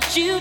love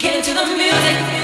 Get into the music.